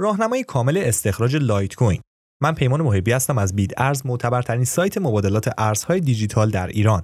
راهنمای کامل استخراج لایت کوین من پیمان محبی هستم از بید ارز معتبرترین سایت مبادلات ارزهای دیجیتال در ایران.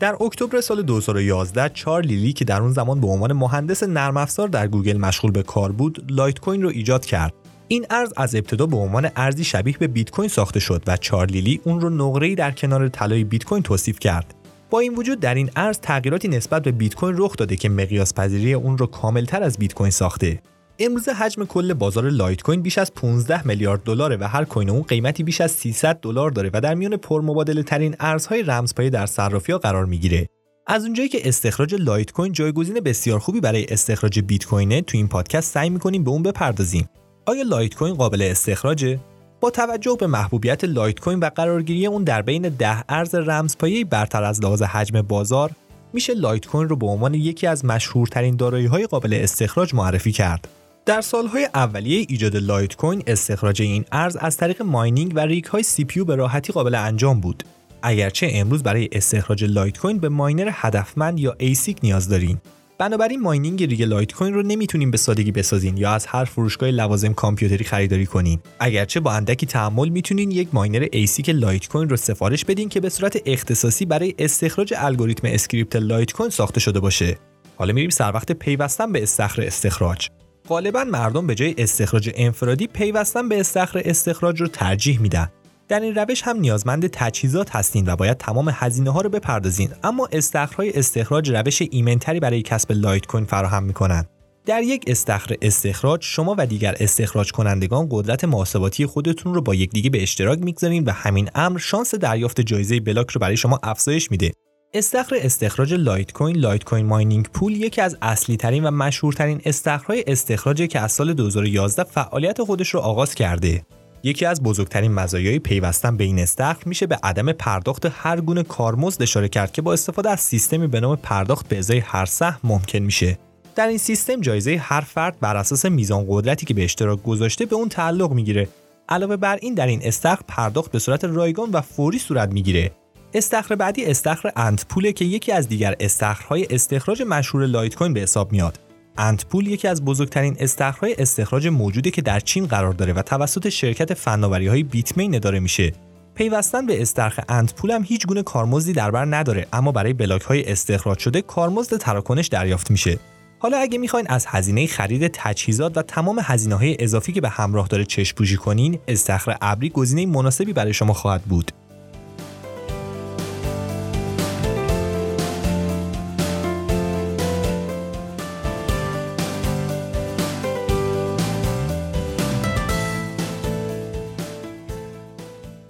در اکتبر سال 2011 چارلی لی که در اون زمان به عنوان مهندس نرم افزار در گوگل مشغول به کار بود لایت کوین رو ایجاد کرد. این ارز از ابتدا به عنوان ارزی شبیه به بیت کوین ساخته شد و چارلی لی اون رو نقره‌ای در کنار طلای بیت کوین توصیف کرد. با این وجود در این ارز تغییراتی نسبت به بیت کوین رخ داده که مقیاس پذیری اون رو کاملتر از بیت کوین ساخته امروز حجم کل بازار لایت کوین بیش از 15 میلیارد دلاره و هر کوین اون قیمتی بیش از 300 دلار داره و در میان پرمبادله ترین ارزهای رمزپایه در صرافی‌ها قرار می‌گیره. از اونجایی که استخراج لایت کوین جایگزین بسیار خوبی برای استخراج بیت کوینه تو این پادکست سعی می‌کنیم به اون بپردازیم. آیا لایت کوین قابل استخراجه؟ با توجه به محبوبیت لایت کوین و قرارگیری اون در بین ده ارز رمزپایه برتر از لحاظ حجم بازار میشه لایت کوین رو به عنوان یکی از مشهورترین دارایی‌های قابل استخراج معرفی کرد. در سالهای اولیه ایجاد لایت کوین استخراج این ارز از طریق mining و rig های CPU به راحتی قابل انجام بود. اگرچه امروز برای استخراج لایت کوین به ماینر هدفمند یا ASIC نیاز دارین. بنابراین mining rig لایت کوین رو نمی‌تونیم به سادگی بسازین یا از هر فروشگاه لوازم کامپیوتری خریداری کنین. اگرچه با اندکی تحمل می‌تونین یک ماینر ASIC لایت کوین رو سفارش بدین که به صورت اختصاصی برای استخراج الگوریتم Scrypt لایت کوین ساخته شده باشه. حالا میریم سر وقت پیوستن به استخر استخراج. غالبا مردم به جای استخراج انفرادی پیوستن به استخر استخراج رو ترجیح میدن در این روش هم نیازمند تجهیزات هستین و باید تمام هزینه ها رو بپردازین. اما استخرهای استخراج روش ایمنتری برای کسب لایت کوین فراهم می‌کنن. در یک استخر استخراج شما و دیگر استخراج کنندگان قدرت محاسباتی خودتون رو با یکدیگه به اشتراک می‌گذارین و همین امر شانس دریافت جایزه بلاک رو برای شما افزایش میده. استخر استخراج لایت کوین Litecoin Mining Pool یکی از اصلی ترین و مشهورترین استخرهای استخراجی که از سال 2011 فعالیت خودش رو آغاز کرده. یکی از بزرگترین مزایای پیوستن به این استخر میشه به عدم پرداخت هر گونه کارمزد اشاره کرد که با استفاده از سیستمی به نام پرداخت به ازای هر سهم ممکن میشه. در این سیستم جایزه هر فرد بر اساس میزان قدرتی که به اشتراک گذاشته به اون تعلق می‌گیره. علاوه بر این در این استخر پرداخت به صورت رایگان و فوری صورت می‌گیره. استخر بعدی استخر Antpool ه که یکی از دیگر استخرهای استخراج مشهور لایت کوین به حساب میاد. Antpool یکی از بزرگترین استخرهای استخراج موجوده که در چین قرار داره و توسط شرکت فناوری های Bitmain اداره میشه. پیوستن به استخر Antpool هم هیچ گونه کارمزدی در بر نداره اما برای بلاک های استخراج شده کارمزد تراکنش دریافت میشه. حالا اگه می‌خواین از هزینه خرید تجهیزات و تمام هزینه های اضافی که به همراه داره چشم کنین، استخر ابری گزینه مناسبی برای شما خواهد بود.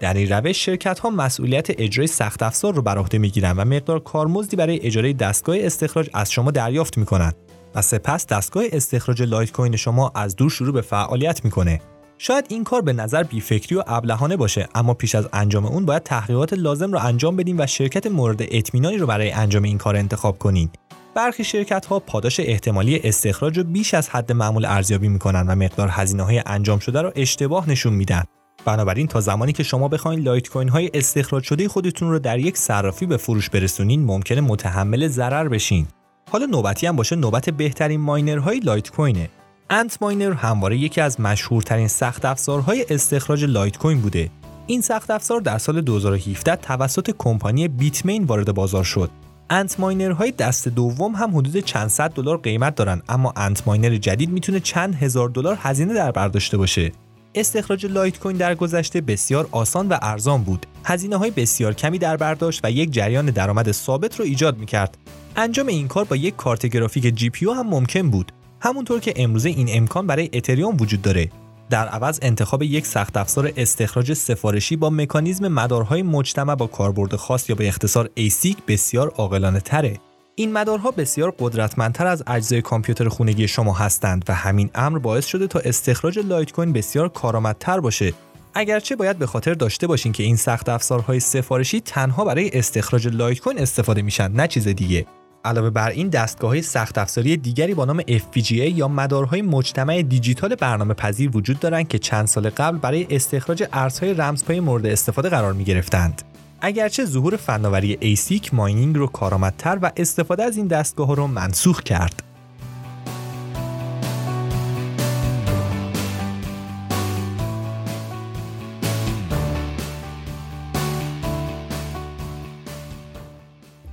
در این روش شرکت ها مسئولیت اجرای سخت افزار رو بر عهده می‌گیرند و مقدار کارمزدی برای اجاره دستگاه استخراج از شما دریافت می‌کنند و سپس دستگاه استخراج لایت کوین شما از دور شروع به فعالیت می‌کنه. شاید این کار به نظر بیفکری و ابلهانه باشه اما پیش از انجام اون باید تحقیقات لازم رو انجام بدین و شرکت مورد اطمینانی رو برای انجام این کار انتخاب کنین. برخی شرکت ها پاداش احتمالی استخراج رو بیش از حد معمول ارزیابی می‌کنن و مقدار هزینه های انجام شده رو اشتباه نشون میدن. بنابراین تا زمانی که شما بخواین لایت کوین های استخراج شده خودتون رو در یک صرافی به فروش برسونین ممکنه متحمل ضرر بشین. حالا نوبتی هم باشه نوبت بهترین ماینرهای لایت کوینه Antminer همواره یکی از مشهورترین سخت افزارهای استخراج لایت کوین بوده. این سخت افزار در سال 2017 توسط کمپانی Bitmain وارد بازار شد. Ant های دست دوم هم حدود چند صد دلار قیمت دارن اما Antminer جدید می‌تونه چند هزار دلار هزینه در بر داشته باشه. استخراج لایت کوین در گذشته بسیار آسان و ارزان بود. هزینه های بسیار کمی در بر داشت و یک جریان درآمد ثابت رو ایجاد می‌کرد. انجام این کار با یک کارت گرافیک GPU هم ممکن بود. همونطور که امروزه این امکان برای اتریوم وجود داره. در عوض انتخاب یک سخت افزار استخراج سفارشی با مکانیزم مدارهای مجتمع با کاربرد خاص یا به اختصار ASIC بسیار عاقلانه تره این مدارها بسیار قدرتمندتر از اجزای کامپیوتر خونگی شما هستند و همین امر باعث شده تا استخراج لایت کوین بسیار کارآمدتر باشه اگرچه باید به خاطر داشته باشین که این سخت افزارهای سفارشی تنها برای استخراج لایت کوین استفاده میشن نه چیز دیگه علاوه بر این دستگاه سخت افزاری دیگری با نام FPGA یا مدارهای مجتمع دیجیتال برنامه پذیر وجود دارند که چند سال قبل برای استخراج ارزهای رمزپای مورد استفاده قرار می گرفتند. اگرچه ظهور فناوری ASIC mining رو کارآمدتر و استفاده از این دستگاه رو منسوخ کرد.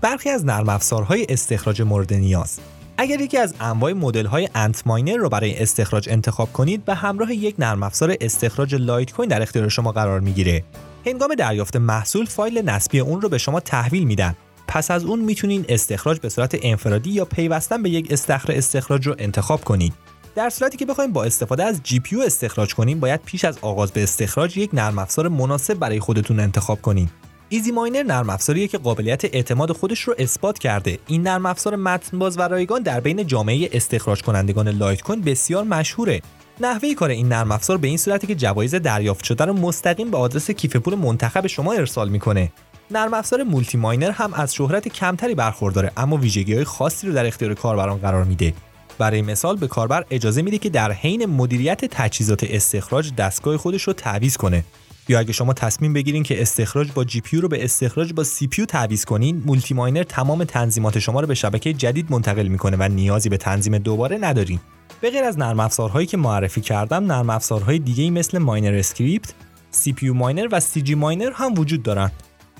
برخی از نرم افزارهای استخراج مورد نیاز اگر یکی از انواع مدل های Antminer رو برای استخراج انتخاب کنید به همراه یک نرم افزار استخراج لایت کوین در اختیار شما قرار می‌گیره هنگام دریافت محصول فایل نصبی اون رو به شما تحویل میدن. پس از اون می‌تونین استخراج به صورت انفرادی یا پیوستن به یک استخر استخراج رو انتخاب کنید در صورتی که بخوایم با استفاده از GPU استخراج کنیم باید پیش از آغاز به استخراج یک نرم افزار مناسب برای خودتون انتخاب کنید EasyMiner نرم افزاریه که قابلیت اعتماد خودش رو اثبات کرده. این نرم افزار متن باز و رایگان در بین جامعه استخراج کنندگان لایت کوین بسیار مشهوره. نحوه کار این نرم افزار به این صورته که جوایز دریافت شده رو مستقیم به آدرس کیف پول منتخب شما ارسال می‌کنه. نرم افزار MultiMiner هم از شهرت کمتری برخورداره اما ویژگی های خاصی رو در اختیار کاربران قرار میده. برای مثال به کاربر اجازه میده که در حین مدیریت تجهیزات استخراج دستگاه خودش رو تعویض کنه. یا اگه شما تصمیم بگیرین که استخراج با GPU رو به استخراج با CPU تعویض کنین MultiMiner تمام تنظیمات شما رو به شبکه جدید منتقل می‌کنه و نیازی به تنظیم دوباره ندارین. به غیر از نرم افزارهایی که معرفی کردم نرم افزارهای دیگه مثل miner script CPU miner و CGMiner هم وجود دارن.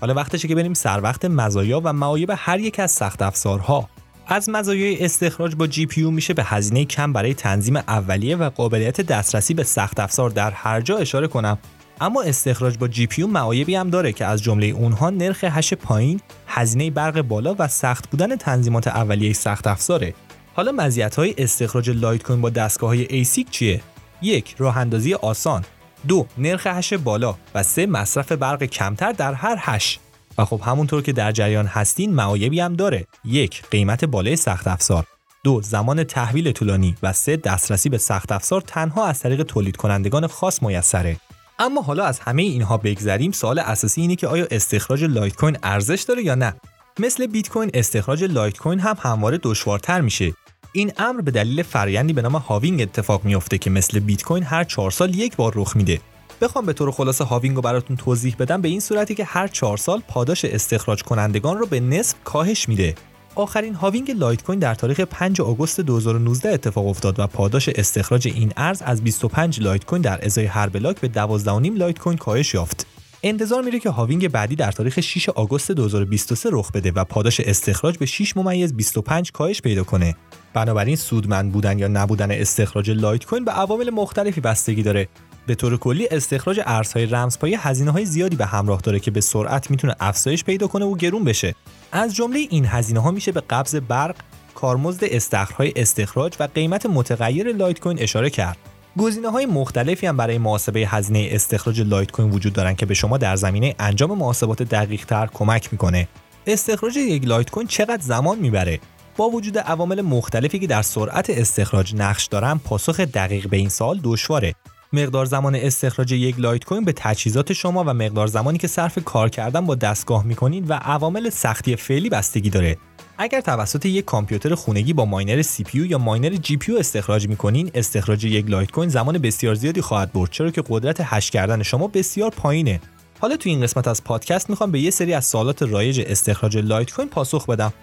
حالا وقتشه که بریم سر وقت مزایا و معایب هر یک از سخت افزارها. از مزایای استخراج با GPU میشه به هزینه کم برای تنظیم اولیه و قابلیت دسترسی به سخت افزار در هر جا اشاره کنم. اما استخراج با GPU معایبی هم داره که از جمله اونها نرخ هش پایین، هزینه برق بالا و سخت بودن تنظیمات اولیه سخت افزاره. حالا مزیت های استخراج لایت کوین با دستگاه های ASIC چیه؟ یک راه اندازی آسان، دو نرخ هش بالا و سه مصرف برق کمتر در هر هش. و خب همونطور که در جریان هستین معایبی هم داره. یک قیمت بالای سخت افزار، دو زمان تحویل طولانی و سه دسترسی به سخت افزار تنها از طریق تولید کنندگان خاص میسره. اما حالا از همه اینها بگذریم سوال اساسی اینه که آیا استخراج لایت کوین ارزش داره یا نه؟ مثل بیت کوین استخراج لایت کوین هم همواره دشوارتر میشه. این امر به دلیل فرآیندی به نام halving اتفاق میافته که مثل بیت کوین هر چهار سال یک بار رخ میده. بخوام به طور خلاصه halving رو براتون توضیح بدم به این صورته که هر چهار سال پاداش استخراج کنندگان رو به نصف کاهش میده. آخرین halving لایت کوین در تاریخ 5 آگوست 2019 اتفاق افتاد و پاداش استخراج این ارز از 25 لایت کوین در ازای هر بلاک به 12.5 لایت کوین کاهش یافت. انتظار میره که halving بعدی در تاریخ 6 آگوست 2023 رخ بده و پاداش استخراج به 6 ممیز 25 کاهش پیدا کنه. بنابراین سودمند بودن یا نبودن استخراج لایت کوین به عوامل مختلفی بستگی داره به طور کلی استخراج ارزهای رمزپایه هزینه های زیادی به همراه داره که به سرعت می‌تونه افزایش پیدا کنه و گرون بشه از جمله این هزینه ها میشه به قبض برق کارمزد استخرهای استخراج و قیمت متغیر لایت کوین اشاره کرد. گزینه های مختلفی هم برای محاسبه هزینه استخراج لایت کوین وجود دارن که به شما در زمینه انجام محاسبات دقیق تر کمک می‌کنه. استخراج یک لایت کوین چقدر زمان می‌بره؟ با وجود عوامل مختلفی که در سرعت استخراج نقش دارن پاسخ دقیق به این سوال دشواره. مقدار زمان استخراج یک لایت کوین به تجهیزات شما و مقدار زمانی که صرف کار کردن با دستگاه می‌کنید و عوامل سختی فعلی بستگی داره. اگر توسط یک کامپیوتر خونگی با ماینر CPU یا ماینر GPU استخراج می‌کنین استخراج یک لایت کوین زمان بسیار زیادی خواهد برد چرا که قدرت هش کردن شما بسیار پایینه. حالا تو این قسمت از پادکست می‌خوام به یه سری از سوالات رایج استخراج لایت کوین پاسخ بدم.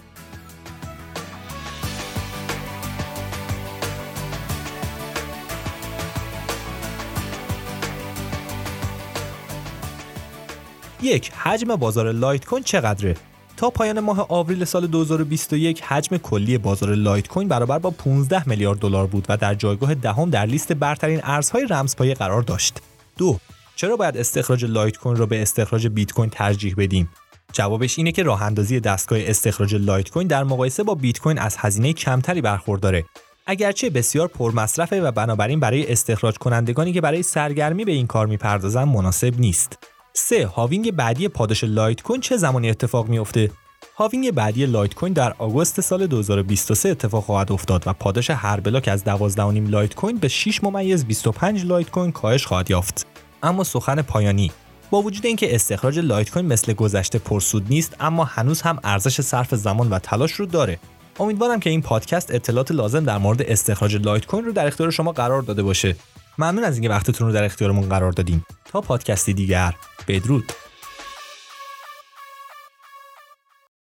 یک حجم بازار لایت کوین چقدره تا پایان ماه آوریل سال 2021 حجم کلی بازار لایت کوین برابر با 15 میلیارد دلار بود و در جایگاه دهم در لیست برترین ارزهای رمزپایه قرار داشت. دو چرا باید استخراج لایت کوین را به استخراج بیت کوین ترجیح بدیم؟ جوابش اینه که راه اندازی دستگاه استخراج لایت کوین در مقایسه با بیت کوین از هزینه کمتری برخورداره. اگرچه بسیار پرمصرفه و بنابراین برای استخراج کنندگانی که برای سرگرمی به این کار می‌پردازند مناسب نیست. 3. halving بعدی پاداش لایت کوین چه زمانی اتفاق میافته؟ halving بعدی لایت کوین در آگوست سال 2023 اتفاق خواهد افتاد و پاداش هر بلاک از 12.5 لایت کوین به 6 ممیز 25 لایت کوین کاهش خواهد یافت. اما سخن پایانی با وجود اینکه استخراج لایت کوین مثل گذشته پرسود نیست اما هنوز هم ارزش صرف زمان و تلاش رو داره. امیدوارم که این پادکست اطلاعات لازم در مورد استخراج لایت کوین رو در اختیار شما قرار داده باشه. ممنون از اینکه وقتتون رو در اختیارمون قرار دادید تا پادکستی دیگر بدرود.